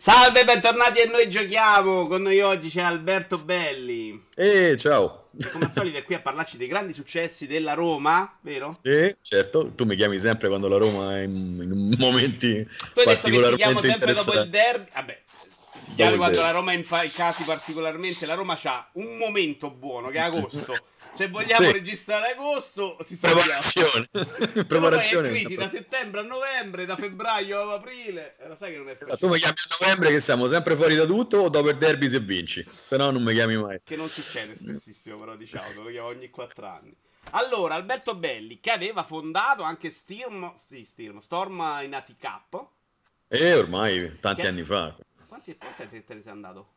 Salve, bentornati a Noi Giochiamo. Con noi oggi c'è Alberto Belli. E ciao. Come al solito è qui a parlarci dei grandi successi della Roma, vero? Sì, certo. Tu mi chiami sempre quando la Roma è in, in momenti Tu hai detto che ti particolarmente chiamo sempre dopo il derby. Vabbè, il quando la Roma è in casi particolarmente. La Roma c'ha un momento buono che è agosto. Se vogliamo Sì. registrare agosto, ti. Preparazione. Preparazione. Crisi da settembre a novembre, da febbraio a aprile. Eh, lo sai che non è Esatto, facile. tu mi chiami a novembre che siamo sempre fuori da tutto o dopo il derby se vinci. Se no non mi chiami mai. Che non succede spessissimo, però diciamo, lo chiamo ogni 4 anni. Allora, Alberto Belli, che aveva fondato anche Stirm, sì, Stirm, Storm in AT Cup. E ormai tanti Che- anni fa. Quanti quanti te, te ne sei andato?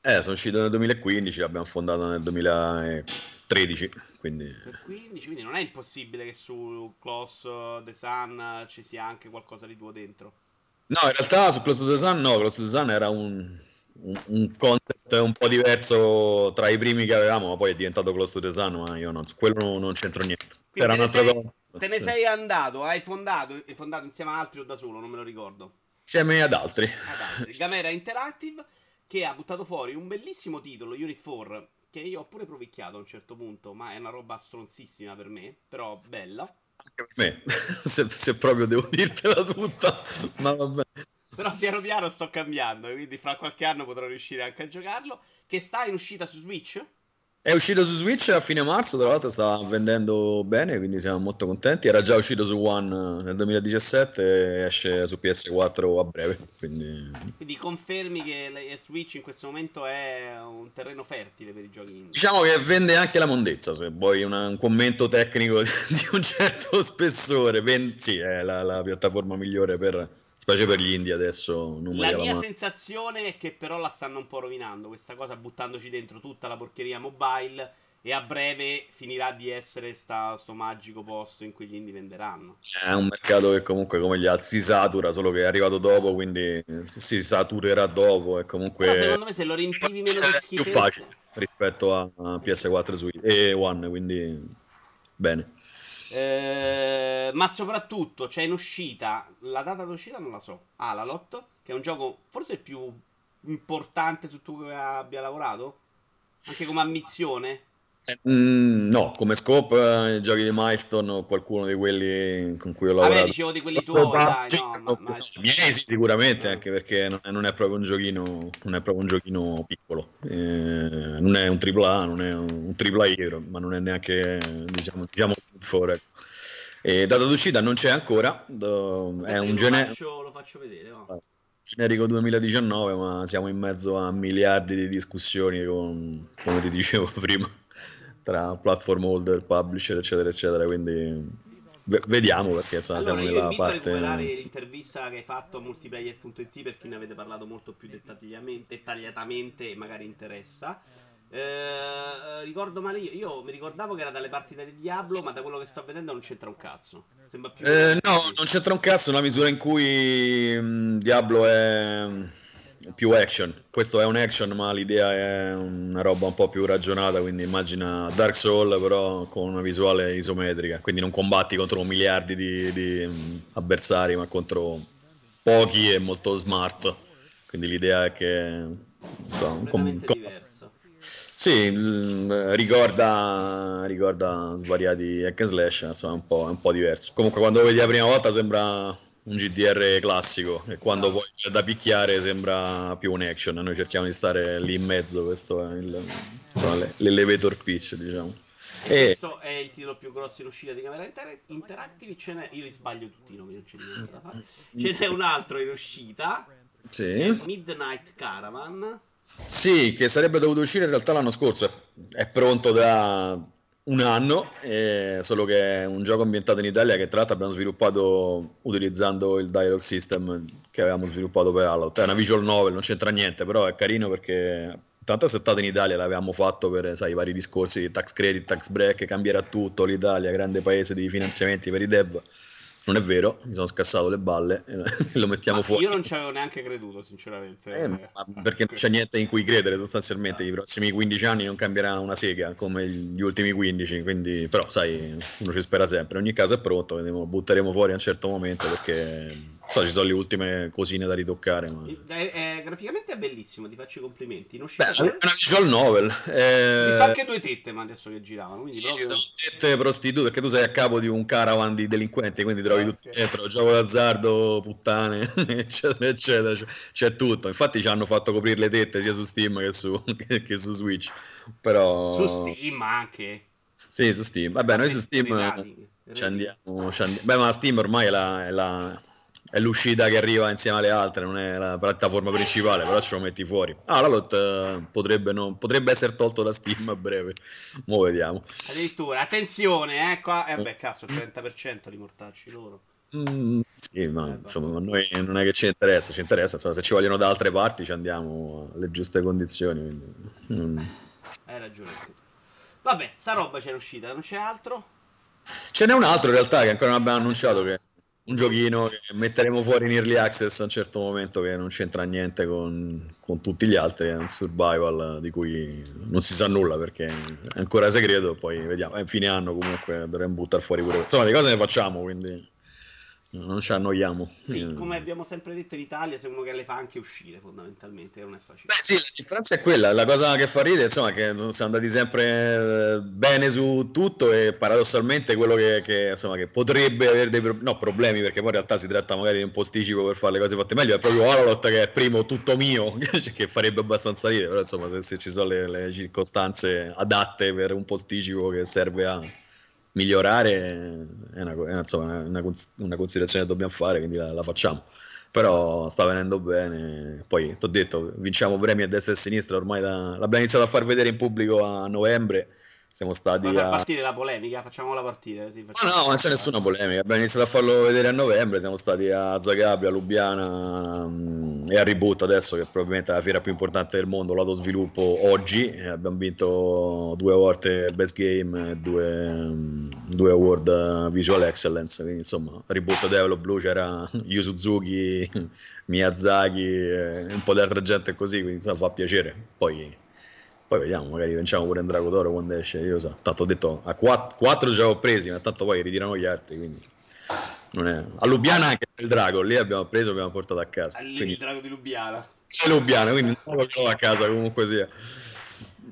Eh, sono uscito nel 2015, l'abbiamo fondato nel 2013, quindi... Per 15, quindi non è impossibile che su Close The Sun ci sia anche qualcosa di tuo dentro. No, in realtà su Close to the Sun no, Close to the Sun era un, un, un concept un po' diverso tra i primi che avevamo, ma poi è diventato Close to the Sun, ma io non, su quello non, c'entro niente. Quindi Era un'altra cosa. te ne sei andato, hai fondato, hai fondato insieme a altri o da solo, non me lo ricordo. Insieme ad altri. ad altri. Gamera Interactive che ha buttato fuori un bellissimo titolo, Unit 4, che io ho pure provicchiato a un certo punto, ma è una roba stronzissima per me, però bella. Anche per me, se, se proprio devo dirtela tutta, ma vabbè. Però piano piano sto cambiando, quindi fra qualche anno potrò riuscire anche a giocarlo. Che sta in uscita su Switch? È uscito su Switch a fine marzo, tra l'altro sta vendendo bene, quindi siamo molto contenti. Era già uscito su One eh, nel 2017 e esce su PS4 a breve, quindi Quindi confermi che la Switch in questo momento è un terreno fertile per i giochi indie. diciamo che vende anche la mondezza, se vuoi una- un commento tecnico di un certo spessore. Ven- sì, è la, la piattaforma migliore per, specie per gli indie adesso, La mia sensazione è che però la stanno un po' rovinando questa cosa, buttandoci dentro tutta la porcheria mobile e a breve finirà di essere sta, sto magico posto in cui gli indie venderanno. È un mercato che comunque come gli altri si satura, solo che è arrivato dopo, quindi si, saturerà dopo e comunque Però secondo me se lo riempivi meno di più schifezze... facile rispetto a, a PS4 Switch e One, quindi bene. Eh, ma soprattutto c'è in uscita, la data d'uscita non la so, ah la Lotto, che è un gioco forse il più importante su cui abbia lavorato, anche come ammissione. Mm, no, come scope eh, i giochi di Milestone o qualcuno di quelli con cui ho Vabbè, lavorato. dicevo di quelli tuoi, dai, no, ma, no, ma- i miei sì, sicuramente, anche perché non è, non è proprio un giochino, non è proprio un giochino piccolo. Eh, non è un AAA, non è un, un AAA, ma non è neanche, diciamo, diciamo for, ecco. E data d'uscita non c'è ancora, do- è un lo gene- faccio, lo faccio vedere, va. generico 2019, ma siamo in mezzo a miliardi di discussioni con, come ti dicevo prima, tra platform holder, publisher, eccetera, eccetera. Quindi ve- vediamo perché insomma, Allora, siamo io nella invito a recuperare parte. l'intervista che hai fatto a multiplayer.it per chi ne avete parlato molto più dettagliatamente e magari interessa. Eh, ricordo male io, io mi ricordavo che era dalle partite di Diablo, ma da quello che sto vedendo non c'entra un cazzo. Sembra più Eh, no, non c'entra un cazzo nella misura in cui mh, Diablo è mh, più action. Questo è un action, ma l'idea è una roba un po' più ragionata. Quindi immagina Dark Soul, però con una visuale isometrica. Quindi non combatti contro miliardi di, di, mh, avversari, ma contro pochi e molto smart. Quindi l'idea è che insomma, com- com-. Sì, mh, ricorda, ricorda svariati hack and slash, insomma, è un po', è un po' diverso. Comunque, quando lo vedi la prima volta sembra un GDR classico, e quando poi c'è da picchiare sembra più un action. Noi cerchiamo di stare lì in mezzo, questo è il, insomma, le- l'elevator pitch, diciamo. E questo è il titolo più grosso in uscita di Camera Inter- Interactive. Ce n'è, io li sbaglio tutti i nomi, non da fare. Ce n'è un altro in uscita, sì. Midnight Caravan. Sì, che sarebbe dovuto uscire in realtà l'anno scorso, è, pronto da un anno, eh, solo che è un gioco ambientato in Italia che tra l'altro abbiamo sviluppato utilizzando il dialogue system che avevamo sviluppato per Fallout. È una visual novel, non c'entra niente, però è carino perché tanto è settato in Italia, l'avevamo fatto per sai, i vari discorsi di tax credit, tax break, cambierà tutto, l'Italia, grande paese di finanziamenti per i dev. Non è vero, mi sono scassato le balle e lo mettiamo Ma fuori. Io non ci avevo neanche creduto, sinceramente. Eh, ma perché non c'è niente in cui credere sostanzialmente, i prossimi 15 anni non cambierà una sega come gli ultimi 15, quindi però sai, uno ci spera sempre. In ogni caso è pronto, vedremo, lo butteremo fuori a un certo momento perché so, ci sono le ultime cosine da ritoccare. Ma... È, è, graficamente è bellissimo, ti faccio i complimenti. In Beh, è una visual novel. Eh... Mi sa anche due tette, ma adesso che giravano. Sì, proprio... tette prostitute, perché tu sei a capo di un caravan di delinquenti, quindi trovi okay. tutto dentro, gioco d'azzardo, puttane, eccetera, eccetera. C'è, c'è, tutto. Infatti ci hanno fatto coprire le tette sia su Steam che su, che, che su Switch. Però... Su Steam anche. Sì, su Steam. Vabbè, noi su Steam ci andiamo, ci andiamo. Beh, ma Steam ormai è la, è la è l'uscita che arriva insieme alle altre, non è la piattaforma principale, però ce lo metti fuori. Ah, la lot eh, potrebbe, non, potrebbe, essere tolto da Steam a breve. Mo' vediamo. Addirittura, attenzione, eh, qua... Eh beh, cazzo, il 30% di mortacci loro. Mm, sì, ma eh, insomma, a noi non è che ci interessa, ci interessa, insomma, se ci vogliono da altre parti ci andiamo alle giuste condizioni. Quindi, mm. Hai ragione. Vabbè, sta roba c'è uscita, non c'è altro? Ce n'è un altro in realtà che ancora non abbiamo annunciato che un giochino che metteremo fuori in early access a un certo momento che non c'entra niente con, con, tutti gli altri, è un survival di cui non si sa nulla perché è ancora segreto, poi vediamo, è fine anno comunque dovremmo buttare fuori pure. Insomma, le cose ne facciamo, quindi non ci annoiamo. Sì, come abbiamo sempre detto in Italia, se uno che le fa anche uscire fondamentalmente, non è facile. Beh sì, la differenza è quella, la cosa che fa ridere insomma che siamo andati sempre eh, bene su tutto e paradossalmente quello che, che, insomma, che potrebbe avere dei pro- no, problemi, perché poi in realtà si tratta magari di un posticipo per fare le cose fatte meglio, è proprio Alalot che è primo tutto mio, che farebbe abbastanza ridere, però insomma se, se ci sono le, le circostanze adatte per un posticipo che serve a migliorare è una, è insomma, una, una, considerazione che dobbiamo fare, quindi la, la, facciamo. Però sta venendo bene. Poi ti ho detto, vinciamo premi a destra e a sinistra, ormai da, l'abbiamo iniziato a far vedere in pubblico a novembre siamo stati a... partire la polemica, facciamo la partita. Sì, facciamo... no, non c'è nessuna polemica. Abbiamo iniziato a farlo vedere a novembre. Siamo stati a Zagabria, a Lubiana um, e a Reboot adesso, che probabilmente è la fiera più importante del mondo, lato sviluppo oggi. abbiamo vinto due volte Best Game e due, um, due award Visual Excellence. Quindi insomma, Reboot Develop Blue c'era Yu Suzuki, Miyazaki e un po' di altra gente così. Quindi insomma, fa piacere. Poi poi vediamo, magari vinciamo pure in Drago d'Oro quando esce, io so. Tanto ho detto, a 4 già ho presi, ma tanto poi ritirano gli altri, quindi... Non è... A Lubiana anche il drago, lì abbiamo preso e abbiamo portato a casa. Lì quindi... il drago di Lubiana. C'è Lubiana, quindi non lo trovo a casa comunque sia.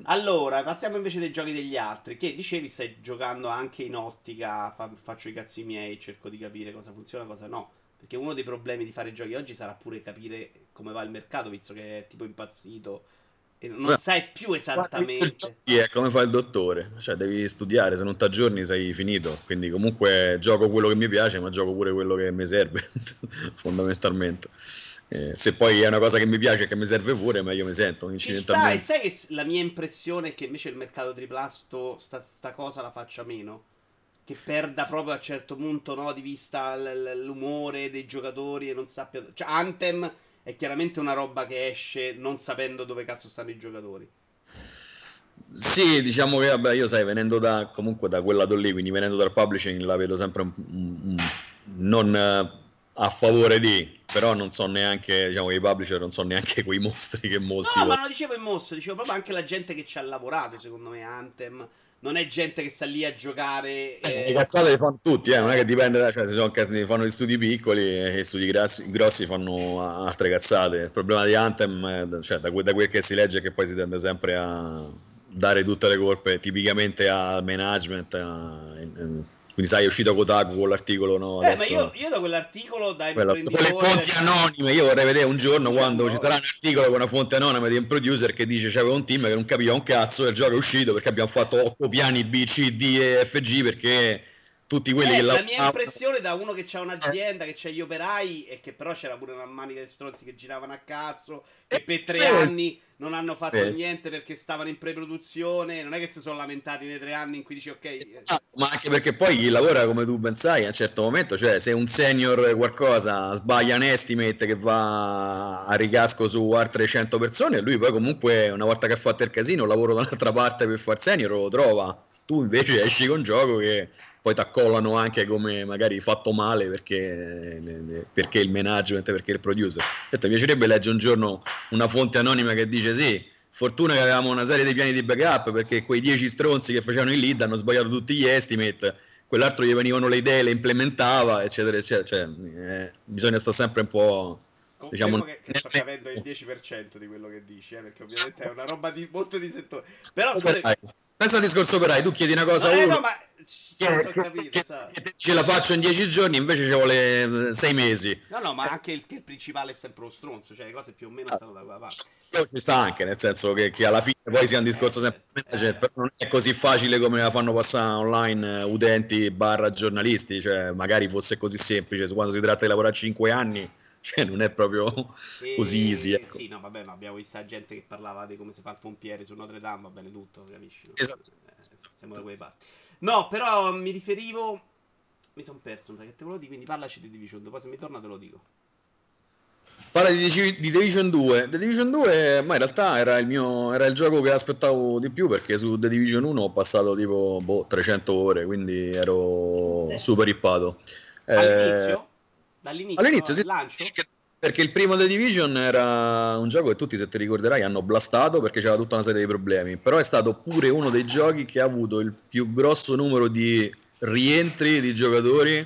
Allora, passiamo invece dei giochi degli altri. Che dicevi, stai giocando anche in ottica, fa, faccio i cazzi miei, cerco di capire cosa funziona e cosa no. Perché uno dei problemi di fare giochi oggi sarà pure capire come va il mercato, visto che è tipo impazzito non Beh, sai più esattamente. Sì, è come fa il dottore, cioè devi studiare, se non ti aggiorni sei finito. Quindi comunque gioco quello che mi piace, ma gioco pure quello che mi serve, fondamentalmente. Eh, se poi è una cosa che mi piace e che mi serve pure, meglio mi sento. Incidentalmente. Sai che la mia impressione è che invece il mercato triplasto sta, sta cosa la faccia meno? Che perda proprio a un certo punto no, di vista l'umore dei giocatori e non sappia... Cioè Anthem è chiaramente una roba che esce non sapendo dove cazzo stanno i giocatori. Sì, diciamo che vabbè, io sai, venendo da comunque da quel lato lì, quindi venendo dal publishing, la vedo sempre un, un, un, non uh, a favore di, però non so neanche, diciamo che i publisher non sono neanche quei mostri che molti. No, ma non dicevo i mostri, dicevo proprio anche la gente che ci ha lavorato, secondo me, Anthem non è gente che sta lì a giocare. Eh, Le cazzate le fanno tutti, eh, non è che dipende, da, cioè, se sono, fanno gli studi piccoli e gli studi grossi, grossi, fanno altre cazzate. Il problema di Anthem, cioè, da, da, quel che si legge, è che poi si tende sempre a dare tutte le colpe tipicamente al management. A, quindi sai, è uscito Kotaku con l'articolo, no? Eh, ma io, io, da quell'articolo da Quella, imprenditore... Con le fonti anonime, io vorrei vedere un giorno quando ci sarà un articolo con una fonte anonima di un producer che dice c'aveva un team che non capiva un cazzo e il gioco è uscito perché abbiamo fatto otto piani B, C, D e F, G perché tutti quelli eh, che la mia impressione da uno che ha un'azienda, che c'ha gli operai e che però c'era pure una manica di stronzi che giravano a cazzo e per tre anni non hanno fatto eh. niente perché stavano in pre-produzione. Non è che si sono lamentati nei tre anni in cui dici ok. Ah, ma anche perché poi chi lavora come tu ben sai a un certo momento, cioè se un senior qualcosa sbaglia un estimate che va a ricasco su altre 100 persone, lui poi comunque una volta che ha fatto il casino lavoro da un'altra parte per far senior lo trova. Tu invece esci con un gioco che poi ti accollano anche come magari fatto male perché, perché il management, perché il producer. Detto, mi piacerebbe leggere un giorno una fonte anonima che dice sì, fortuna che avevamo una serie di piani di backup perché quei dieci stronzi che facevano il lead hanno sbagliato tutti gli estimate quell'altro gli venivano le idee, le implementava, eccetera, eccetera. Cioè, eh, bisogna stare sempre un po'. Diciamo, che, che sto capendo il 10% di quello che dici, eh, perché ovviamente è una roba di, molto di settore. Però scusate... Pensa al discorso operai, tu chiedi una cosa no, a uno, eh, no, ma che, capito, che, che, ce la faccio in dieci giorni, invece ci vuole eh, sei mesi. No, no, ma anche il, il principale è sempre lo stronzo, cioè le cose più o meno stanno da quella parte. Ci sta anche, nel senso che, che alla fine poi sia un discorso eh, sempre eh, cioè, però non è così facile come la fanno passare online utenti barra giornalisti, cioè magari fosse così semplice, quando si tratta di lavorare cinque anni cioè non è proprio e... così easy. Ecco. Sì, no, vabbè, ma abbiamo visto gente che parlava di come si fa il pompiere su Notre Dame, va bene tutto, capisci? No? Esatto. Eh, siamo da quelle parti. No, però mi riferivo... Mi sono perso, perché te lo dico, quindi parlaci di Division 2, poi se mi torna te lo dico. Parla di, di, Division 2. The Division 2, ma in realtà era il, mio, era il gioco che aspettavo di più perché su The Division 1 ho passato tipo boh, 300 ore, quindi ero super ippato. All'inizio? Eh, Dall'inizio? All'inizio, sì. Lancio? Perché il primo The Division era un gioco che tutti, se ti ricorderai, hanno blastato perché c'era tutta una serie di problemi. Però è stato pure uno dei giochi che ha avuto il più grosso numero di rientri di giocatori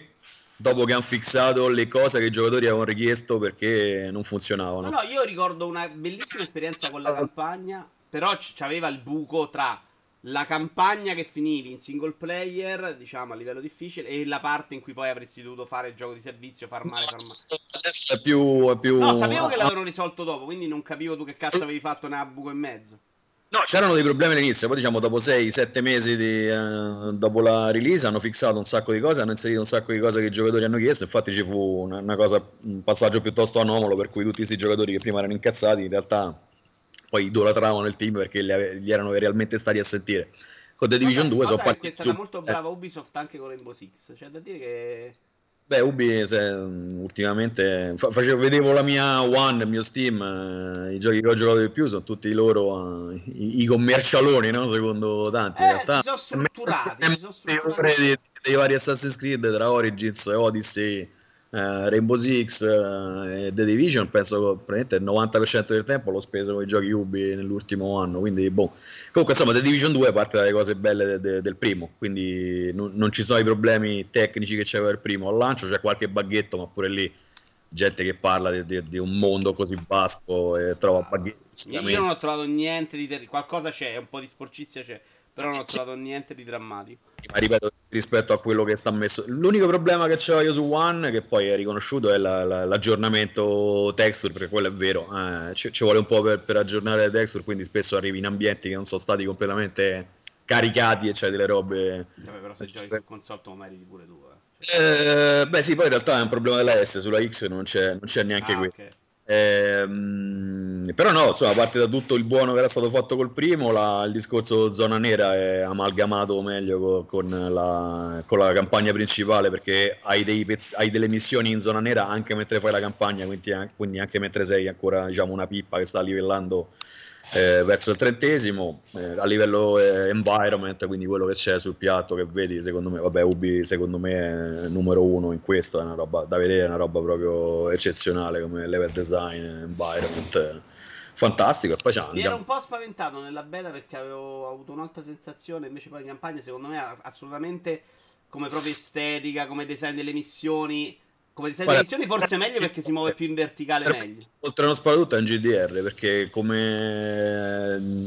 dopo che hanno fissato le cose che i giocatori avevano richiesto perché non funzionavano. No, no, io ricordo una bellissima esperienza con la campagna, però c'aveva il buco tra la campagna che finivi in single player, diciamo a livello difficile, e la parte in cui poi avresti dovuto fare il gioco di servizio, farmare. Adesso è più, è più... No, sapevo che l'avevano risolto dopo, quindi non capivo tu che cazzo avevi fatto nella buco e mezzo. No, c'erano dei problemi all'inizio, poi diciamo dopo 6-7 mesi di, uh, dopo la release hanno fissato un sacco di cose, hanno inserito un sacco di cose che i giocatori hanno chiesto, infatti ci fu una, una cosa, un passaggio piuttosto anomalo per cui tutti questi giocatori che prima erano incazzati in realtà poi idolatravano il team perché li, erano realmente stati a sentire. Con The Division cosa, 2 sono partiti. È stata su... molto brava Ubisoft anche con Rainbow Six. C'è da dire che. Beh, Ubi se, ultimamente fa, facevo, vedevo la mia One, il mio Steam, eh, i giochi che ho giocato di più sono tutti loro eh, i, i, commercialoni, no? secondo tanti. Eh, in realtà, si sono strutturati. Si sono strutturati. Dei, dei vari Assassin's Creed tra Origins e Odyssey Uh, Rainbow Six uh, e The Division penso che il 90% del tempo l'ho speso con i giochi Ubi nell'ultimo anno quindi boh. comunque insomma The Division 2 parte dalle cose belle de- de- del primo quindi n- non ci sono i problemi tecnici che c'era il primo al lancio c'è qualche baghetto ma pure lì gente che parla di, di, di un mondo così vasto e trova baghetti io non ho trovato niente di ter- qualcosa c'è un po' di sporcizia c'è però non ho trovato niente di drammatico. Sì, ma ripeto, rispetto a quello che sta messo. L'unico problema che ho io su One, che poi è riconosciuto, è la, la, l'aggiornamento texture, perché quello è vero. Eh, ci, ci, vuole un po' per, per, aggiornare le texture, quindi spesso arrivi in ambienti che non sono stati completamente caricati e c'è delle robe. Vabbè, però se giochi su console tu meriti pure tu. Eh. Eh, beh, sì, poi in realtà è un problema della S, sulla X non c'è, non c'è neanche ah, qui. Okay. Ehm, però no, insomma, a parte da tutto il buono che era stato fatto col primo, la, il discorso zona nera è amalgamato meglio co, con, la, con, la, campagna principale perché hai, pezz- hai, delle missioni in zona nera anche mentre fai la campagna, quindi, quindi anche mentre sei ancora diciamo, una pippa che sta livellando eh, verso il trentesimo eh, a livello eh, environment quindi quello che c'è sul piatto che vedi secondo me vabbè Ubi secondo me è numero uno in questo è una roba da vedere è una roba proprio eccezionale come level design environment fantastico. E poi c'è mi ero un po' spaventato nella beta perché avevo avuto un'altra sensazione invece poi in campagna secondo me assolutamente come proprio estetica come design delle missioni come di missioni forse è meglio perché si muove più in verticale meglio. Oltre a uno sparatutto è un GDR perché come mm,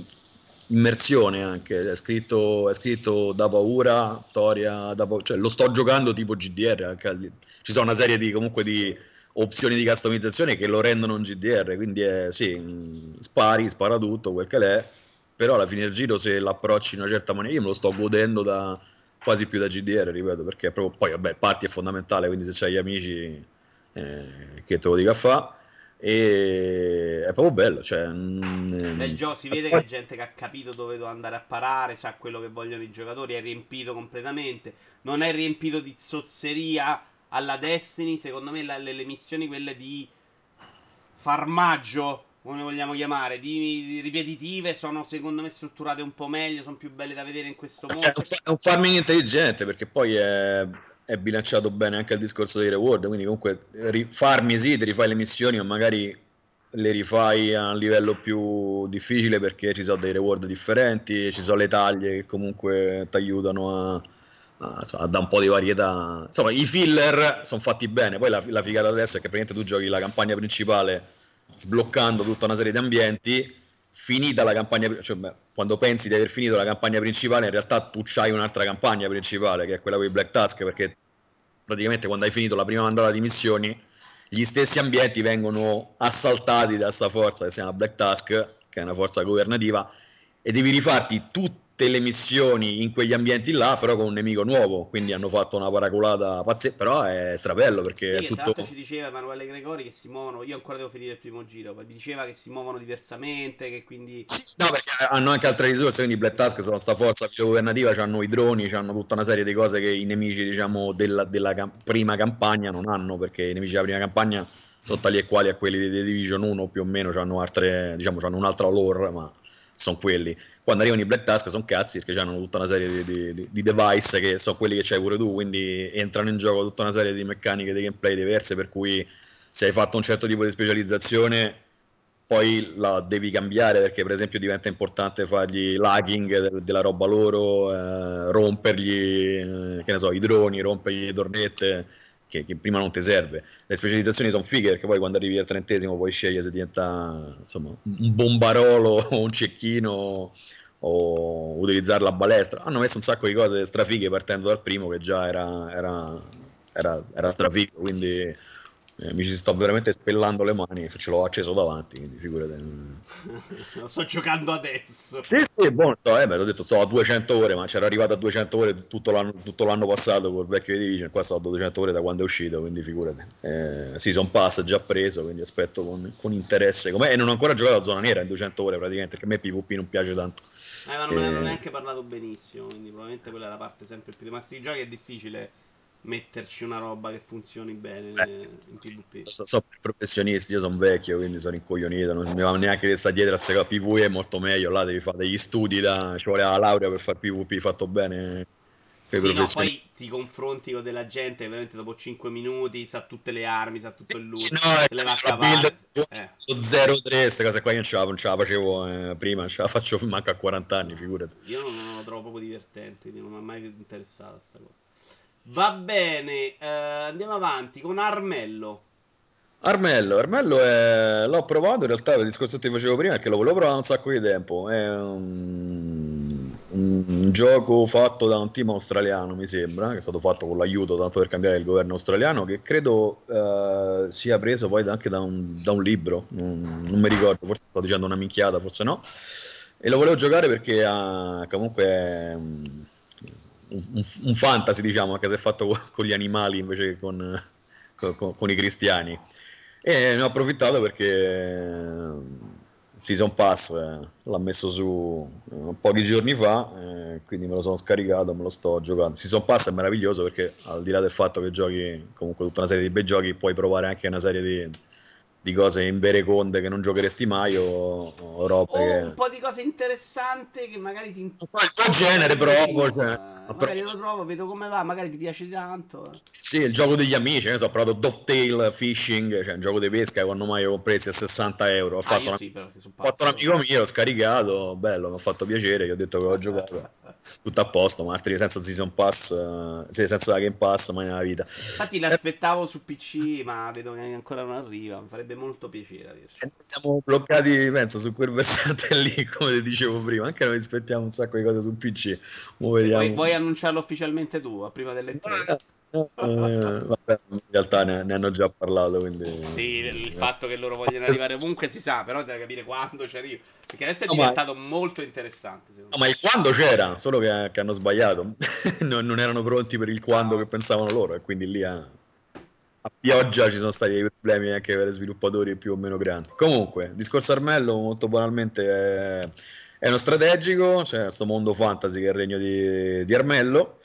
immersione anche, è scritto, è scritto da paura, storia, da paura, cioè lo sto giocando tipo GDR, anche, ci sono una serie di comunque di opzioni di customizzazione che lo rendono un GDR, quindi è, sì, mm, spari, spara tutto, quel che l'è, però alla fine del giro se l'approcci in una certa maniera, io me lo sto godendo da quasi più da GDR, ripeto, perché proprio, poi vabbè, il party è fondamentale, quindi se c'hai gli amici eh, che te lo dica fa. E è proprio bello cioè, mm, nel gioco si vede che è gente che ha capito dove deve andare a parare sa quello che vogliono i giocatori è riempito completamente. Non è riempito di zozzeria alla Destiny secondo me la, le, le missioni quelle di farmaggio come vogliamo chiamare, di, ripetitive, sono secondo me strutturate un po' meglio, sono più belle da vedere in questo modo. È un farming intelligente perché poi è, è bilanciato bene anche il discorso dei reward, quindi comunque farmi sì, ti rifai le missioni, ma magari le rifai a un livello più difficile perché ci sono dei reward differenti, ci sono le taglie che comunque ti aiutano a, insomma, dà un po' di varietà. Insomma, i filler sono fatti bene. Poi la, la figata adesso è che praticamente tu giochi la campagna principale sbloccando tutta una serie di ambienti. Finita la campagna, cioè, beh, quando pensi di aver finito la campagna principale, in realtà tu c'hai un'altra campagna principale che è quella con i Black Task. Perché praticamente quando hai finito la prima mandata di missioni, gli stessi ambienti vengono assaltati da questa forza che si chiama Black Task, che è una forza governativa, e devi rifarti tutti tutte le missioni in quegli ambienti là, però con un nemico nuovo. Quindi hanno fatto una paraculata pazzesca. Però è strabello perché sì, è tutto. ci diceva Emanuele Gregori che si muovono. Io ancora devo finire il primo giro. Mi diceva che si muovono diversamente. Che quindi. No, perché hanno anche altre risorse. Quindi Black Task sono sta forza governativa. Hanno i droni, hanno tutta una serie di cose che i nemici, diciamo, della, della cam- prima campagna non hanno. Perché i nemici della prima campagna sono tali e quali a quelli di The Division 1 più o meno. Hanno altre, diciamo, hanno un'altra lore, ma sono quelli. Quando arrivano i Black Task sono cazzi perché hanno tutta una serie di, di, di, device che sono quelli che c'hai pure tu, quindi entrano in gioco tutta una serie di meccaniche di gameplay diverse per cui se hai fatto un certo tipo di specializzazione poi la devi cambiare perché per esempio diventa importante fargli lagging de- della roba loro, eh, rompergli eh, che ne so, i droni, rompergli le tornette che, che, prima non ti serve. Le specializzazioni sono fighe perché poi quando arrivi al trentesimo puoi scegliere se diventa insomma, un bombarolo o un cecchino o utilizzare la balestra. Hanno messo un sacco di cose strafighe partendo dal primo che già era, era, era, era strafigo, quindi eh, mi ci sto veramente spellando le mani, ce l'ho acceso davanti, quindi figurate. Lo sto giocando adesso. Sì, sì, buono, eh, beh, ho detto sto a 200 ore, ma c'era arrivato a 200 ore tutto l'anno, tutto l'anno passato col vecchio Division, qua sto a 200 ore da quando è uscito, quindi figurate. Eh, Season Pass già preso, quindi aspetto con, con interesse. Com'è? E non ho ancora giocato a Zona Nera in 200 ore praticamente, perché a me PvP non piace tanto. Eh, ma non eh... hanno neanche parlato benissimo, quindi probabilmente quella è la parte sempre più... Ma questi giochi è difficile metterci una roba che funzioni bene Beh, in PvP. So, so professionisti, io sono vecchio, quindi sono incoglionito, non mi va neanche di stare dietro a queste PvE è molto meglio, là devi fare degli studi, da, ci vuole la laurea per fare PvP fatto bene. Sì, no, poi ti confronti con della gente che veramente dopo 5 minuti sa tutte le armi, sa tutto sì, il loot, no, le va a cavare. Eh. 0-3, queste cose qua io non ce la, non ce la facevo eh, prima, non ce la faccio manca a 40 anni, figurati. Io non, non lo trovo proprio divertente, non mi ha mai interessato questa cosa. Va bene, eh, andiamo avanti con Armello. Armello, Armello è... l'ho provato in realtà il discorso che ti facevo prima è che lo volevo provare un sacco di tempo. È un... un, gioco fatto da un team australiano, mi sembra, che è stato fatto con l'aiuto tanto per cambiare il governo australiano, che credo uh, sia preso poi anche da un, da un libro, non, non, mi ricordo, forse sto dicendo una minchiata, forse no. E lo volevo giocare perché uh, comunque è un, un, fantasy, diciamo, anche se è fatto con gli animali invece che con, con, con i cristiani. E ne ho approfittato perché Season Pass eh, l'ha messo su eh, pochi giorni fa, eh, quindi me lo sono scaricato, me lo sto giocando. Season Pass è meraviglioso perché al di là del fatto che giochi comunque tutta una serie di bei giochi, puoi provare anche una serie di di cose in vere conde che non giocheresti mai o, o robe o che... un po' di cose interessanti che magari ti fa il tuo genere proprio cioè, magari lo provo vedo come va magari ti piace tanto. Sì il gioco degli amici ne so ho provato Dovetail Fishing cioè un gioco di pesca quando mai ho prezzi a 60 euro. Ho ah, fatto, una... sì, fatto un amico mio ho scaricato bello mi ha fatto piacere gli ho detto che ho giocato tutto a posto. Martiri senza season pass, eh, senza la Game Pass, mai nella vita. Infatti eh, l'aspettavo su PC, ma vedo che ancora non arriva. Mi farebbe molto piacere. Eh, siamo bloccati, penso, su quel versante lì, come ti dicevo prima. Anche noi aspettiamo un sacco di cose su PC. Mo vediamo. Vuoi, vuoi annunciarlo ufficialmente tu, prima delle 3? Vabbè, in realtà ne, ne, hanno già parlato quindi sì il fatto che loro vogliono arrivare ovunque si sa però devi capire quando ci arrivo perché adesso è no, diventato ma... molto interessante no, ma il quando c'era solo che, che hanno sbagliato non, non, erano pronti per il quando no. che pensavano loro e quindi lì ha, a pioggia ci sono stati dei problemi anche per sviluppatori più o meno grandi. Comunque, discorso Armello molto banalmente è, è uno strategico, c'è questo mondo fantasy che è il regno di, di Armello,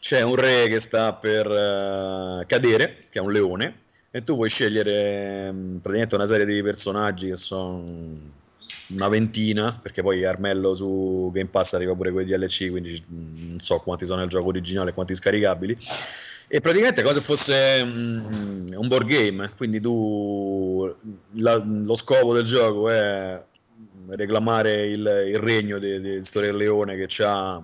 c'è un re che sta per uh, cadere, che è un leone, e tu puoi scegliere um, praticamente una serie di personaggi che sono una ventina, perché poi Armello su Game Pass arriva pure con i DLC, quindi non so quanti sono nel gioco originale quanti scaricabili. E praticamente come se fosse um, un board game, quindi tu la, lo scopo del gioco è reclamare il, il regno di, di Storia Leone che ha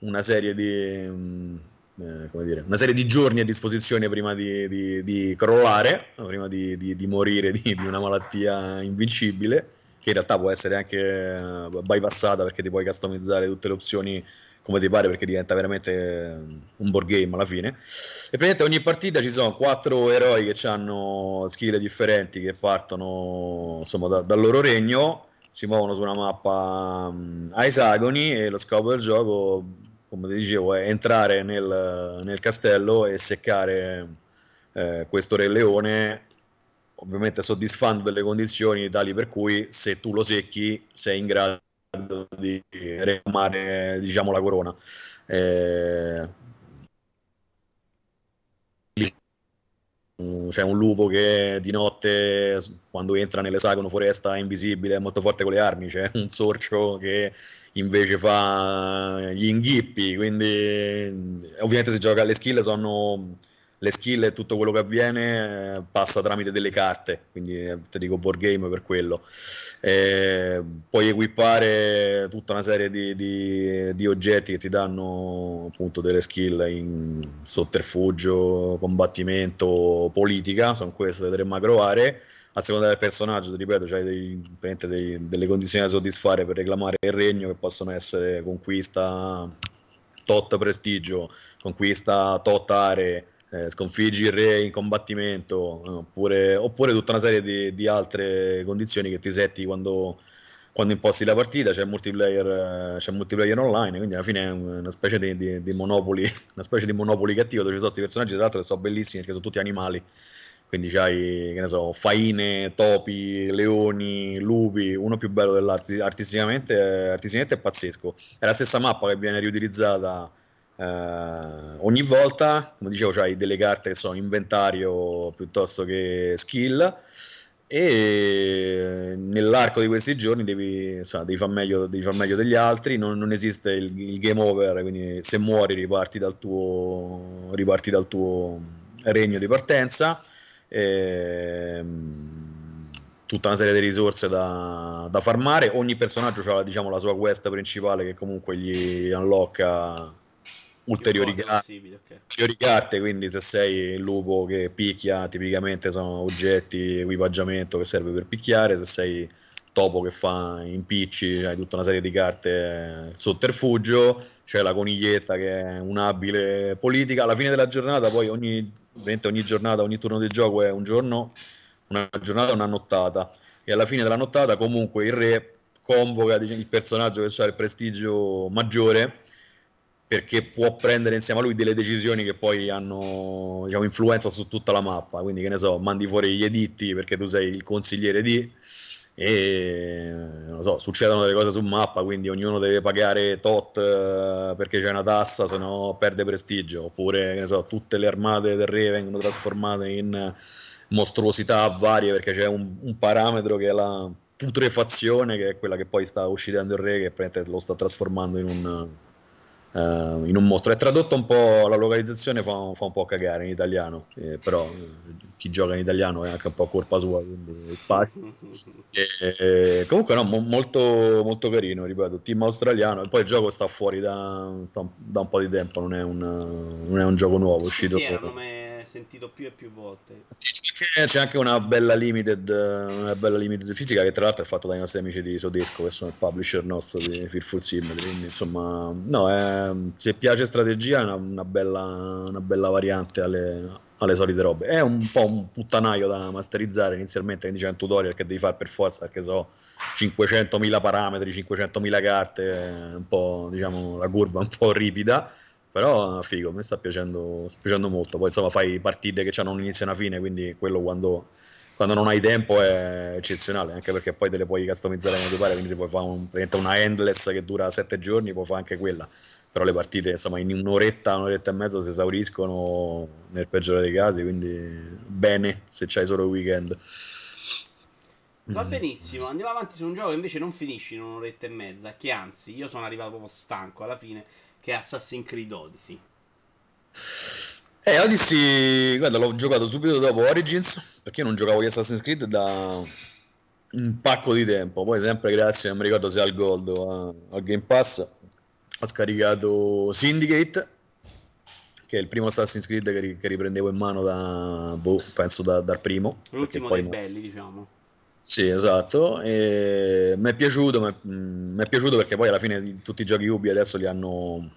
una serie di, um, eh, dire, una serie di giorni a disposizione prima di, di, di crollare, prima di, di morire di, una malattia invincibile, che in realtà può essere anche eh, bypassata perché ti puoi customizzare tutte le opzioni come ti pare perché diventa veramente un board game alla fine. E praticamente ogni partita ci sono quattro eroi che hanno skill differenti che partono insomma da, dal loro regno, si muovono su una mappa um, a esagoni e lo scopo del gioco, come dicevo, è entrare nel, nel castello e seccare eh, questo re leone ovviamente soddisfando delle condizioni tali per cui se tu lo secchi sei in grado di reclamare diciamo, la corona. Eh, c'è un lupo che di notte quando entra nell'esagono foresta è invisibile, è molto forte con le armi, c'è un sorcio che invece fa gli inghippi, quindi ovviamente si gioca alle skill sono le skill e tutto quello che avviene eh, passa tramite delle carte, quindi eh, ti dico board game per quello. Eh, puoi equipare tutta una serie di, di, di, oggetti che ti danno appunto delle skill in sotterfugio, combattimento, politica, sono queste le tre macro aree. A seconda del personaggio, ripeto, c'hai dei, delle condizioni da soddisfare per reclamare il regno che possono essere conquista tot prestigio, conquista tot aree, eh, sconfiggi il re in combattimento, oppure, oppure, tutta una serie di, di, altre condizioni che ti setti quando, quando imposti la partita, c'è multiplayer, eh, c'è multiplayer online, quindi alla fine è una specie di, di, di monopoli, una specie di monopoli cattivo dove ci sono questi personaggi, tra l'altro che sono bellissimi perché sono tutti animali, quindi c'hai, che ne so, faine, topi, leoni, lupi, uno più bello dell'altro, artisticamente, artisticamente è pazzesco. È la stessa mappa che viene riutilizzata Uh, ogni volta, come dicevo, hai delle carte che sono inventario piuttosto che skill e nell'arco di questi giorni devi, insomma, devi, far, meglio, devi far meglio degli altri, non, non esiste il, il, game over, quindi se muori riparti dal tuo, riparti dal tuo regno di partenza. E, ehm, tutta una serie di risorse da, da farmare. Ogni personaggio ha diciamo, la sua quest principale che comunque gli unlocka ulteriori, carte, okay. carte, quindi se sei il lupo che picchia, tipicamente sono oggetti, equipaggiamento che serve per picchiare, se sei topo che fa impicci, hai tutta una serie di carte sotterfugio, c'è la coniglietta che è un'abile politica, alla fine della giornata poi ogni, ogni giornata, ogni turno di gioco è un giorno, una giornata, una nottata e alla fine della nottata comunque il re convoca il personaggio che ha il prestigio maggiore perché può prendere insieme a lui delle decisioni che poi hanno diciamo, influenza su tutta la mappa. Quindi, che ne so, mandi fuori gli editti perché tu sei il consigliere di e non so, succedono delle cose su mappa, quindi ognuno deve pagare tot uh, perché c'è una tassa, se no perde prestigio. Oppure, che ne so, tutte le armate del re vengono trasformate in mostruosità varie perché c'è un, un parametro che è la putrefazione, che è quella che poi sta uccidendo il re, che lo sta trasformando in un Uh, in un mostro. È tradotto un po', la localizzazione fa, fa un po' cagare in italiano, eh, però eh, chi gioca in italiano è anche un po' colpa sua, quindi e, e, comunque no, mo, molto, molto carino, ripeto, team australiano, e poi il gioco sta fuori da, sta, da un po' di tempo, non è un, non è un gioco nuovo, uscito. Sì, sentito più e più volte. C'è anche una bella limited, una bella limited fisica che tra l'altro è fatta dai nostri amici di Sodesco, che sono il publisher nostro di Fearful Symmetry, quindi insomma, no, è, se piace strategia è una, una, bella, una bella variante alle, alle solite robe. È un po' un puttanaio da masterizzare inizialmente, quindi c'è un tutorial che devi fare per forza, perché so 500.000 parametri, 500.000 carte, un po' diciamo la curva un po' ripida però figo, mi sta piacendo, sta piacendo molto. Poi insomma fai partite che hanno un inizio e una fine, quindi quello quando, quando non hai tempo è eccezionale, anche perché poi te le puoi customizzare come ti pare, quindi se puoi fare un, una endless che dura sette giorni, puoi fare anche quella. Però le partite insomma in un'oretta, un'oretta e mezza si esauriscono nel peggiore dei casi, quindi bene se c'hai solo il weekend. Va benissimo, andiamo avanti su un gioco che invece non finisce in un'oretta e mezza, che anzi io sono arrivato proprio stanco alla fine che è Assassin's Creed Odyssey. Eh, Odyssey, guarda, l'ho giocato subito dopo Origins, perché io non giocavo di Assassin's Creed da un pacco di tempo, poi sempre grazie, non mi ricordo se al Gold o al Game Pass, ho scaricato Syndicate, che è il primo Assassin's Creed che, riprendevo in mano da, boh, penso da, dal primo. L'ultimo dei belli, diciamo. Sì, esatto. E mi è piaciuto, mi è piaciuto perché poi alla fine tutti i giochi Ubi adesso li hanno,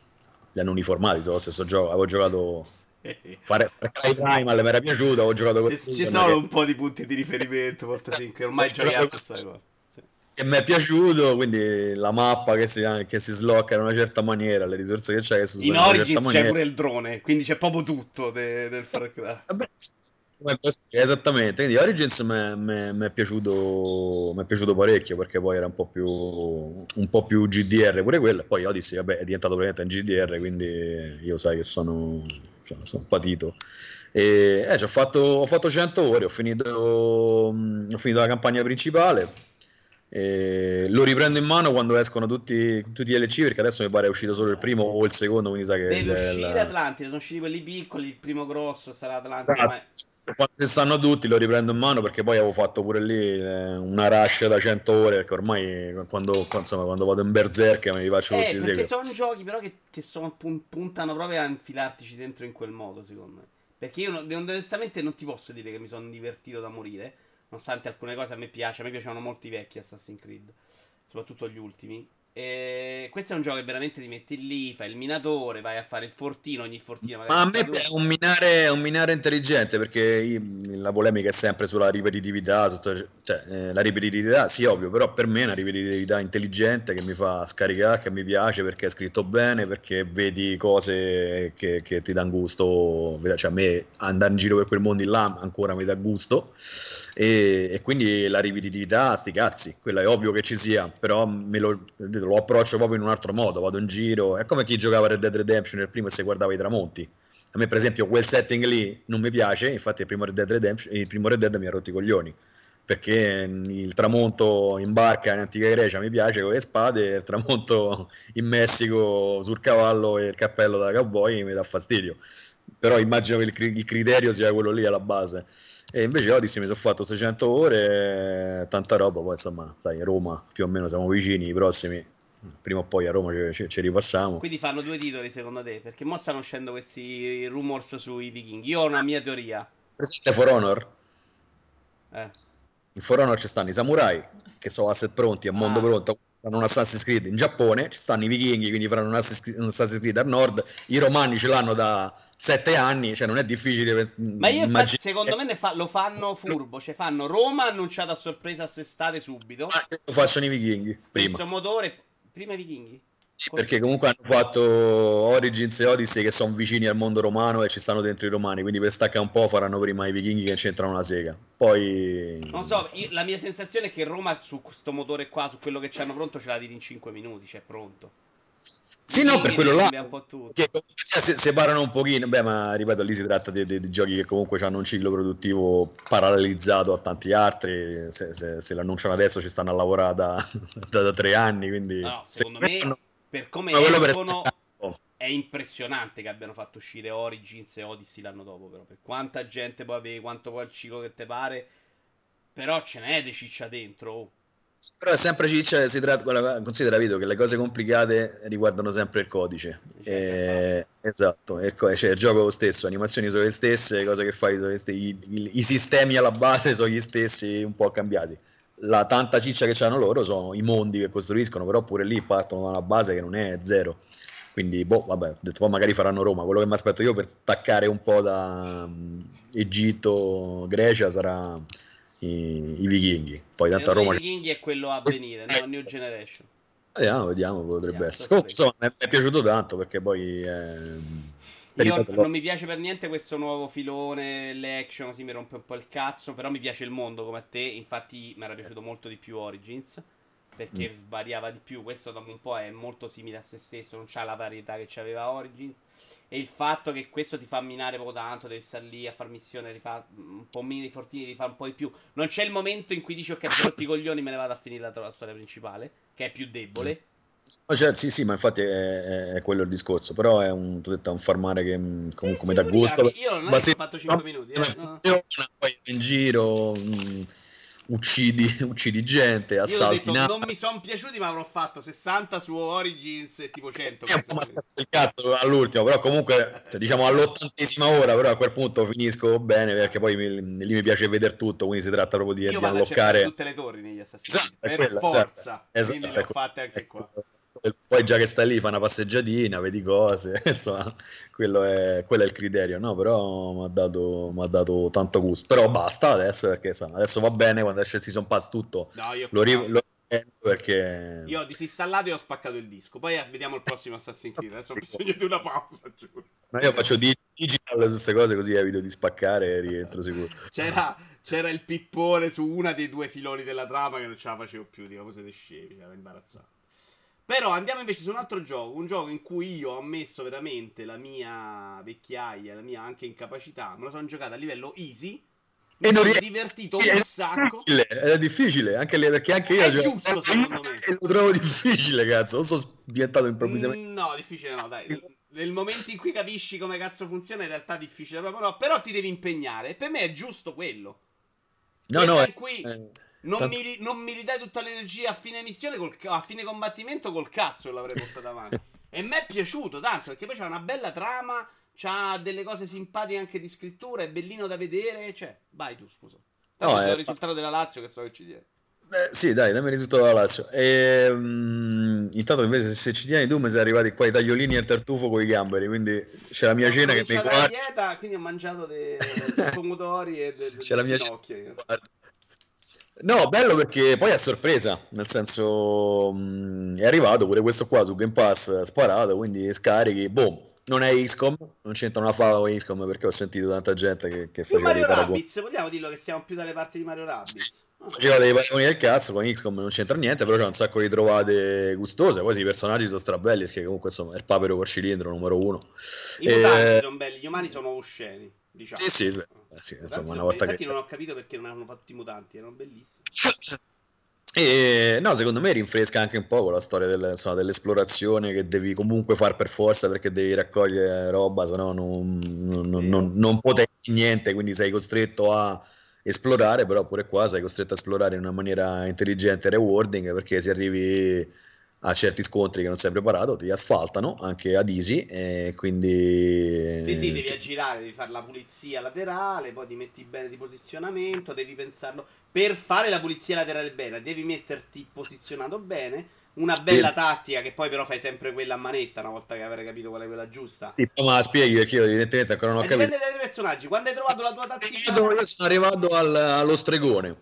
li hanno uniformati. Lo stesso gioco, avevo giocato fare Cry Primal mi era piaciuto, avevo giocato con Ci, ci sono che... un po' di punti di riferimento, forse sì, che ormai giochi la stessa cosa che mi è piaciuto, quindi la mappa che si, che si slocca in una certa maniera, le risorse che c'è che in, in Origins c'è pure il drone, quindi c'è proprio tutto de, del Far Cry. Vabbè, esattamente, quindi Origins mi è piaciuto, piaciuto parecchio perché poi era un po' più, un po' più GDR pure quello, poi Odyssey vabbè, è diventato praticamente un GDR, quindi io sai che sono, sono, sono patito. E, eh, ho, fatto, ho fatto 100 ore, ho finito, ho finito la campagna principale. E lo riprendo in mano quando escono tutti, tutti gli LC perché adesso mi pare è uscito solo il primo o il secondo quindi sa che deve uscire Atlantide sono usciti quelli piccoli il primo grosso sarà Atlantide ah, ma... quando si stanno tutti lo riprendo in mano perché poi avevo fatto pure lì eh, una rush da 100 ore perché ormai quando, insomma, quando vado in Berserk mi faccio eh, tutti perché sono giochi però che, che sono, puntano proprio a infilartici dentro in quel modo secondo me. Perché io onestamente non ti posso dire che mi sono divertito da morire Nonostante alcune cose a me piace, a me piacevano molto i vecchi Assassin's Creed, soprattutto gli ultimi. E questo è un gioco che veramente ti metti lì, fai il minatore, vai a fare il fortino, ogni fortino Ma a me è un minare, un minare intelligente perché la polemica è sempre sulla ripetitività, sotto, cioè, eh, la ripetitività sì ovvio, però per me è una ripetitività intelligente che mi fa scaricare, che mi piace perché è scritto bene, perché vedi cose che, che ti danno gusto, cioè a me andare in giro per quel mondo là ancora mi dà gusto. E, e quindi la ripetitività, sti cazzi, quella è ovvio che ci sia, però me lo lo approccio proprio in un altro modo, vado in giro, è come chi giocava Red Dead Redemption nel primo e si guardava i tramonti. A me per esempio quel setting lì non mi piace, infatti il primo Red Dead, Redemption, il primo Red Dead mi ha rotto i coglioni, perché il tramonto in barca in antica Grecia mi piace con le spade, il tramonto in Messico sul cavallo e il cappello da cowboy mi dà fastidio. Però immagino che il, il criterio sia quello lì alla base. E invece Odyssey mi sono fatto 600 ore, tanta roba, poi insomma, sai, Roma più o meno siamo vicini, i prossimi prima o poi a Roma ci, ci, ripassiamo. Quindi fanno due titoli secondo te? Perché mo stanno uscendo questi rumors sui vichinghi. Io ho una mia teoria. Presente For Honor? Eh. In For Honor ci stanno i samurai, che sono asset pronti, a mondo ah. pronto, fanno un Assassin's Creed in Giappone, ci stanno i vichinghi, quindi faranno un Assassin's Creed al nord, i romani ce l'hanno da sette anni, cioè non è difficile Ma io immaginare... secondo me fa, lo fanno furbo, cioè fanno Roma annunciata a sorpresa a sestate subito. Ma lo facciano i vichinghi, prima. Stesso motore, prima i vichinghi. Sì, perché comunque hanno fatto Origins e Odyssey che sono vicini al mondo romano e ci stanno dentro i romani, quindi per staccare un po' faranno prima i vichinghi che c'entrano la sega. Poi... Non so, io, la mia sensazione è che Roma su questo motore qua, su quello che ci hanno pronto, ce l'ha di in 5 minuti, cioè pronto. Sì, no, per quello là. Che si separano un pochino. Beh, ma ripeto, lì si tratta di, di, di giochi che comunque hanno un ciclo produttivo parallelizzato a tanti altri. Se, se, se l'annunciano adesso ci stanno a lavorare da, da, da tre anni. Quindi, no, secondo me, me per come escono, per... è impressionante che abbiano fatto uscire Origins e Odyssey l'anno dopo. Però, per quanta gente poi avevi, quanto poi il ciclo che te pare. Però ce n'è di ciccia dentro. Oh. Però è sempre ciccia, si tratta, considera Vito che le cose complicate riguardano sempre il codice. E, esatto, ecco, cioè, il gioco stesso, animazioni sono le stesse, le cose che fai sono le stesse, i, i, i, sistemi alla base sono gli stessi, un po' cambiati. La tanta ciccia che hanno loro sono i mondi che costruiscono, però pure lì partono da una base che non è zero. Quindi, boh, vabbè, ho detto poi magari faranno Roma. Quello che mi aspetto io per staccare un po' da um, Egitto, Grecia sarà i, i vichinghi. Poi tanto a Roma... I vichinghi è quello a venire, no? New Generation. Vediamo, vediamo, potrebbe vediamo, essere. Comunque, insomma, mi è piaciuto tanto perché poi... Eh, Io non mi piace per niente questo nuovo filone, le action, così mi rompe un po' il cazzo, però mi piace il mondo come a te, infatti mi era piaciuto molto di più Origins, perché mm. svariava di più, questo dopo un po' è molto simile a se stesso, non c'ha la varietà che c'aveva Origins, e il fatto che questo ti fa minare poco tanto, devi stare lì a far missione, rifà un po' meno di fortini, rifà un po' di più. Non c'è il momento in cui dici ok, per tutti i coglioni me ne vado a finire la, la storia principale, che è più debole. Cioè, sì, sì, ma infatti è, è, quello il discorso. Però è un, detto, un farmare che mm, comunque mi dà gusto. Io non ho fatto 5 minuti. Eh, no. Poi in giro. Mh, mm, uccidi, uccidi gente, assalti Io detto, non mi sono piaciuti, ma avrò fatto 60 su Origins e tipo 100. Eh, ma il cazzo all'ultimo, però comunque, cioè, diciamo all'ottantesima ora, però a quel punto finisco bene perché poi mi, lì mi piace vedere tutto, quindi si tratta proprio di, Io di unlockare tutte le torri negli assassini, esatto, per quella, forza, esatto, quindi esatto, le ho fatte anche ecco, qua poi già che stai lì fa una passeggiatina, vedi cose, insomma, quello è, quello è il criterio, no? Però mi ha dato, dato, tanto gusto. Però basta adesso, perché insomma, adesso va bene, quando esce il Season Pass tutto no, io lo, ri- lo perché... Io ho disinstallato e ho spaccato il disco, poi vediamo il prossimo Assassin's Creed, adesso ho bisogno di una pausa, giuro. Ma io faccio digital su queste cose così evito di spaccare e rientro sicuro. C'era, c'era il pippone su una dei due filoni della trama che non ce la facevo più, dico, siete scemi, era imbarazzato. Però andiamo invece su un altro gioco, un gioco in cui io ho messo veramente la mia vecchiaia, la mia anche incapacità, me lo sono giocato a livello easy. Mi e sono ries- divertito un è sacco. È difficile, anche lì, perché anche io è giusto, secondo me. E lo trovo difficile, cazzo. Non sono sbiantato improvvisamente. Mm, no, difficile no, dai. Nel momento in cui capisci come cazzo funziona, in realtà è difficile proprio no, però ti devi impegnare. E per me è giusto quello. No, no, è, qui... Eh non, Tant- mi, non, mi, ridai tutta l'energia a fine missione, col, a fine combattimento col cazzo l'avrei portata avanti. e mi è piaciuto tanto perché poi c'ha una bella trama, c'ha delle cose simpatiche anche di scrittura, è bellino da vedere. Cioè, vai tu, scusa. Tanto no, è il risultato della Lazio che so che ci tiene. Eh, sì, dai, dammi il risultato della Lazio. E, um, intanto invece se ci tieni tu mi sei arrivati qua i tagliolini e il tartufo con i gamberi, quindi c'è la mia no, cena che mi guarda. dieta, quindi ho mangiato dei, dei pomodori e dei, c'è la mia cena. No, bello perché poi è sorpresa, nel senso mh, è arrivato pure questo qua su Game Pass sparato, quindi scarichi, boom, non è XCOM, non c'entra una fava con XCOM perché ho sentito tanta gente che, che faceva Mario dei. Rabbids, vogliamo dirlo che siamo più dalle parti di Mario Rabbids? Ah. Faceva dei paragoni del cazzo, con XCOM non c'entra niente, però c'è un sacco di trovate gustose, poi i personaggi sono strabelli perché comunque insomma è il papero col cilindro numero uno. I mutanti sono belli, gli umani sono osceni. Diciamo. Sì, sì, beh, sì insomma, una volta infatti che... non ho capito perché non hanno fatto i mutanti, erano bellissimi. E no, secondo me rinfresca anche un po' la storia del, insomma, dell'esplorazione che devi comunque fare per forza perché devi raccogliere roba, se no non, non, non, non potenzi niente, quindi sei costretto a esplorare, però pure qua sei costretto a esplorare in una maniera intelligente e rewarding perché se arrivi a certi scontri che non sei preparato, ti asfaltano anche ad easy e quindi... Sì, sì, devi aggirare, devi fare la pulizia laterale, poi ti metti bene di posizionamento, devi pensarlo... Per fare la pulizia laterale bene, devi metterti posizionato bene, una bella sì. tattica che poi però fai sempre quella a manetta una volta che avrai capito qual è quella giusta. Sì, ma spieghi perché io evidentemente ancora non ho e capito. Dipende dai personaggi, quando hai trovato la tua tattica... Io sono arrivato al, allo stregone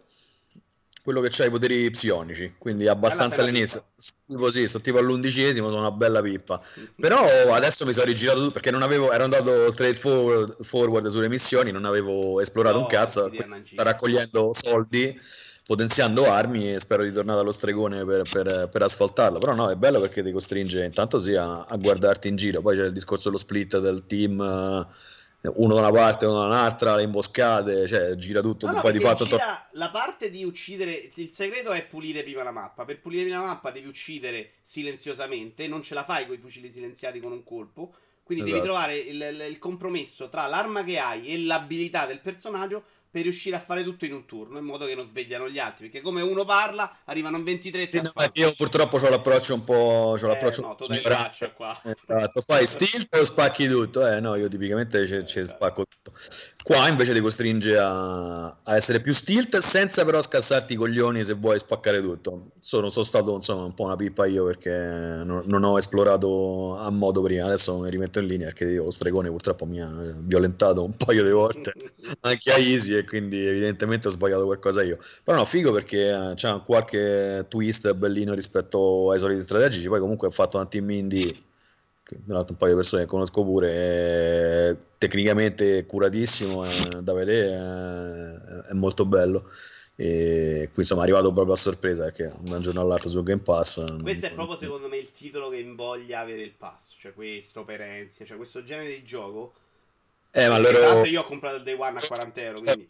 quello che ha i poteri psionici, quindi abbastanza all'inizio. Tipo, sì, sto tipo all'undicesimo, sono una bella pippa. Però adesso mi sono rigirato tutto perché non avevo, ero andato straight forward, forward sulle missioni, non avevo esplorato no, un cazzo. Sto raccogliendo soldi, potenziando armi e spero di tornare allo stregone per, per, per, asfaltarlo. Però no, è bello perché ti costringe intanto sì a, a guardarti in giro. Poi c'è il discorso dello split del team. Uh, uno da una parte, uno da un'altra, le imboscate, cioè gira tutto. No, no, poi di fatto gira to- la parte di uccidere. Il segreto è pulire prima la mappa. Per pulire prima la mappa devi uccidere silenziosamente. Non ce la fai con i fucili silenziati con un colpo. Quindi esatto. devi trovare il, il, il compromesso tra l'arma che hai e l'abilità del personaggio per riuscire a fare tutto in un turno in modo che non svegliano gli altri perché come uno parla arrivano in 23 sì, no, io purtroppo ho l'approccio un po' ho l'approccio eh, no, tu dai faccia qua. Esatto fai stilt o spacchi tutto? Eh no io tipicamente ci esatto. spacco tutto. Qua invece ti costringe a, a, essere più stilt senza però scassarti i coglioni se vuoi spaccare tutto. Sono, sono stato insomma un po' una pippa io perché non, non ho esplorato a modo prima. Adesso mi rimetto in linea perché lo stregone purtroppo mi ha violentato un paio di volte anche a Easy quindi evidentemente ho sbagliato qualcosa io. Però no, figo perché eh, c'è qualche twist bellino rispetto ai soliti strategici, poi comunque ho fatto un team indie, tra l'altro un paio di persone che conosco pure, è tecnicamente curatissimo, è, da vedere, è, è molto bello. E qui insomma è arrivato proprio a sorpresa perché da un giorno all'altro su Game Pass questo è proprio secondo me il titolo che invoglia avere il pass cioè questo per Enzia cioè questo genere di gioco eh, ma loro... io ho comprato il day one a 40 euro. Quindi...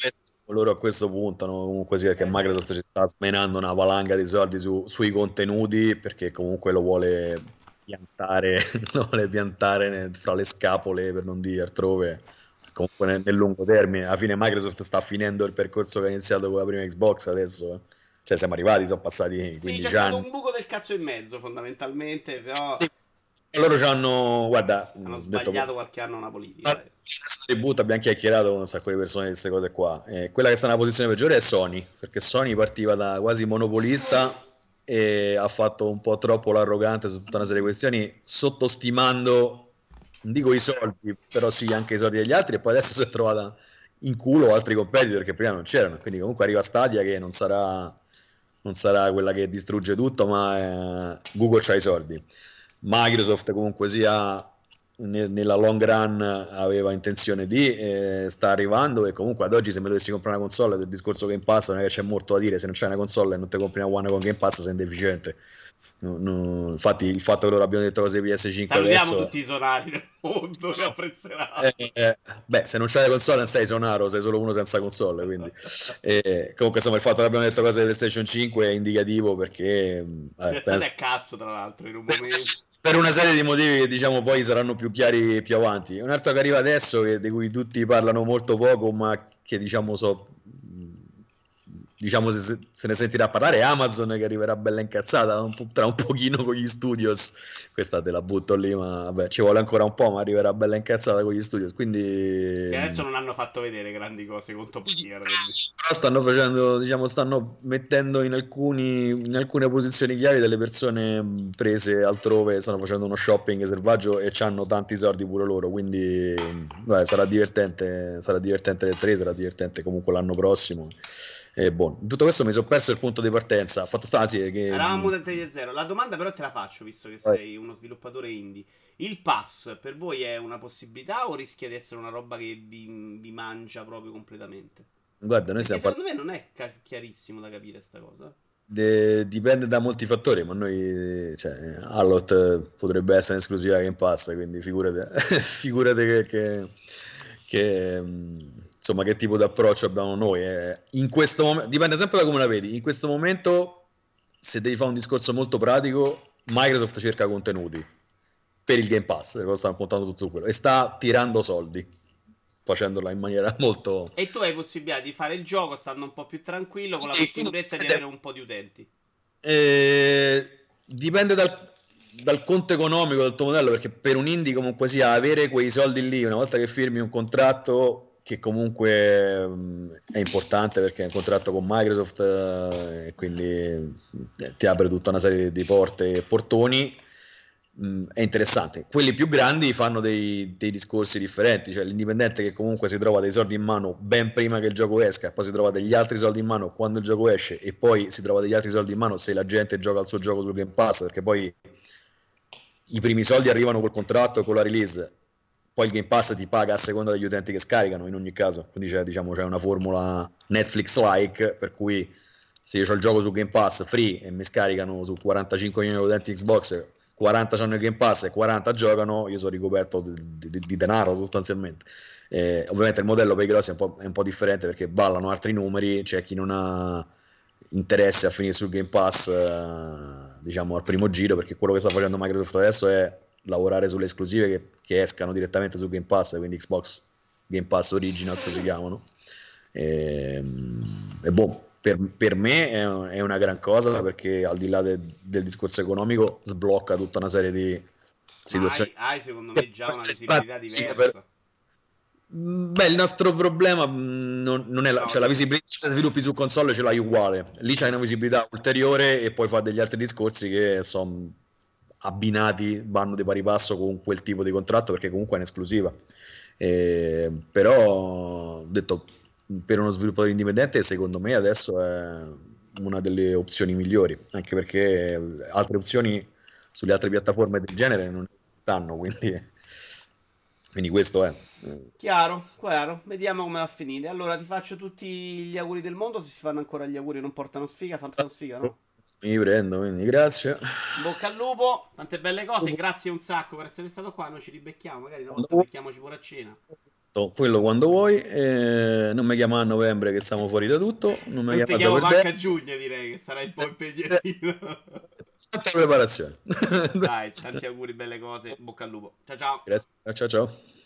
Loro a questo punto, no? comunque sia che eh. Microsoft ci sta smenando una valanga di soldi su, sui contenuti perché comunque lo vuole piantare, lo vuole piantare fra le scapole per non dire altrove comunque nel, nel, lungo termine. Alla fine Microsoft sta finendo il percorso che ha iniziato con la prima Xbox adesso. Cioè siamo arrivati, sono passati 15 sì, c'è anni. un buco del cazzo in mezzo fondamentalmente, però... Sì. Loro ci hanno, guarda, hanno sbagliato detto, qualche anno una politica. Debut abbiamo chiacchierato con un sacco di persone di queste cose qua. Eh, quella che sta nella posizione peggiore è Sony, perché Sony partiva da quasi monopolista e ha fatto un po' troppo l'arrogante su tutta una serie di questioni, sottostimando, non dico i soldi, però sì, anche i soldi degli altri, e poi adesso si è trovata in culo altri competitor che prima non c'erano. Quindi comunque arriva Stadia che non sarà, non sarà quella che distrugge tutto, ma eh, Google c'ha i soldi. Microsoft comunque sia nella long run aveva intenzione di, eh, sta arrivando e comunque ad oggi se mi dovessi comprare una console del discorso Game Pass non è che c'è molto da dire, se non c'è una console e non ti compri una One con Game Pass sei deficiente. No, no, infatti il fatto che loro abbiano detto cose PS5 Salutiamo adesso tutti i sonari del mondo che apprezzeranno eh, eh, beh se non c'hai la console non sei sonaro sei solo uno senza console quindi. Eh, comunque insomma il fatto che abbiano detto cose di PlayStation 5 è indicativo perché eh, penso... a cazzo tra l'altro in un momento per una serie di motivi che diciamo poi saranno più chiari più avanti. Un altro che arriva adesso, che, di cui tutti parlano molto poco, ma che diciamo so diciamo se, se, ne sentirà parlare Amazon che arriverà bella incazzata un tra un pochino con gli studios. Questa te la butto lì ma vabbè ci vuole ancora un po' ma arriverà bella incazzata con gli studios quindi che adesso non hanno fatto vedere grandi cose con pochino però stanno facendo diciamo stanno mettendo in, alcuni, in alcune posizioni chiavi delle persone prese altrove stanno facendo uno shopping selvaggio e hanno tanti soldi pure loro quindi vabbè, sarà divertente sarà divertente le tre sarà divertente comunque l'anno prossimo e boh, in tutto questo mi sono perso il punto di partenza. Fatto stasi che... Eravamo del 3 0. La domanda però te la faccio, visto che Vai. sei uno sviluppatore indie. Il pass per voi è una possibilità o rischia di essere una roba che vi, vi mangia proprio completamente? Guarda, noi stiamo secondo me non è chiarissimo da capire questa cosa. De- dipende da molti fattori, ma noi, cioè, Allot potrebbe essere esclusiva Game Pass, quindi figurate, figurate che, che, che insomma, che tipo di approccio abbiamo noi. Eh, in questo momento, dipende sempre da come la vedi. In questo momento, se devi fare un discorso molto pratico, Microsoft cerca contenuti per il Game Pass, cosa stanno puntando tutto su quello, e sta tirando soldi facendola in maniera molto. E tu hai possibilità di fare il gioco stando un po' più tranquillo, con la sicurezza di avere un po' di utenti. Eh, dipende dal, dal conto economico del tuo modello, perché per un indie comunque sia avere quei soldi lì una volta che firmi un contratto che comunque mh, è importante perché è un contratto con Microsoft eh, e quindi eh, ti apre tutta una serie di porte e portoni mh, è interessante. Quelli più grandi fanno dei, dei, discorsi differenti cioè l'indipendente che comunque si trova dei soldi in mano ben prima che il gioco esca poi si trova degli altri soldi in mano quando il gioco esce e poi si trova degli altri soldi in mano se la gente gioca il suo gioco sul Game Pass perché poi i primi soldi arrivano col contratto e con la release poi il Game Pass ti paga a seconda degli utenti che scaricano in ogni caso, quindi c'è, diciamo, c'è una formula Netflix-like per cui se io ho il gioco su Game Pass free e mi scaricano su 45 milioni di utenti Xbox, 40 hanno il Game Pass e 40 giocano, io sono ricoperto di, di, di denaro sostanzialmente. Eh, ovviamente il modello per i grossi è un, po', è un po' differente perché ballano altri numeri, c'è chi non ha interesse a finire sul Game Pass eh, diciamo al primo giro perché quello che sta facendo Microsoft adesso è lavorare sulle esclusive che, che, escano direttamente su Game Pass, quindi Xbox Game Pass Originals si chiamano. E, ehm, e boh, per, per, me è, è, una gran cosa perché al di là de, del discorso economico sblocca tutta una serie di situazioni. Hai, hai secondo me già una visibilità diversa. Per... Beh, il nostro problema mm, non, non è la, no, cioè, la visibilità se sviluppi su console ce l'hai uguale. Lì c'hai una visibilità ulteriore e poi fa degli altri discorsi che sono abbinati, vanno di pari passo con quel tipo di contratto perché comunque è un'esclusiva. Eh, però, detto, per uno sviluppatore indipendente, secondo me adesso è una delle opzioni migliori, anche perché altre opzioni sulle altre piattaforme del genere non stanno, quindi, quindi questo è. Chiaro, chiaro, vediamo come va a finire. Allora ti faccio tutti gli auguri del mondo, se si fanno ancora gli auguri non portano sfiga, fanno sfiga, no? Mi prendo, quindi grazie. Bocca al lupo, tante belle cose, grazie un sacco per essere stato qua, noi ci ribecchiamo, magari una volta becchiamoci pure a cena. Quello quando vuoi, eh, non mi chiama a novembre che siamo fuori da tutto, non mi chiama chiamo anche a giugno direi che sarai un po' impegnativo. Tanta preparazione. Dai, tanti auguri, belle cose, bocca al lupo. Ciao ciao. Grazie, ciao ciao.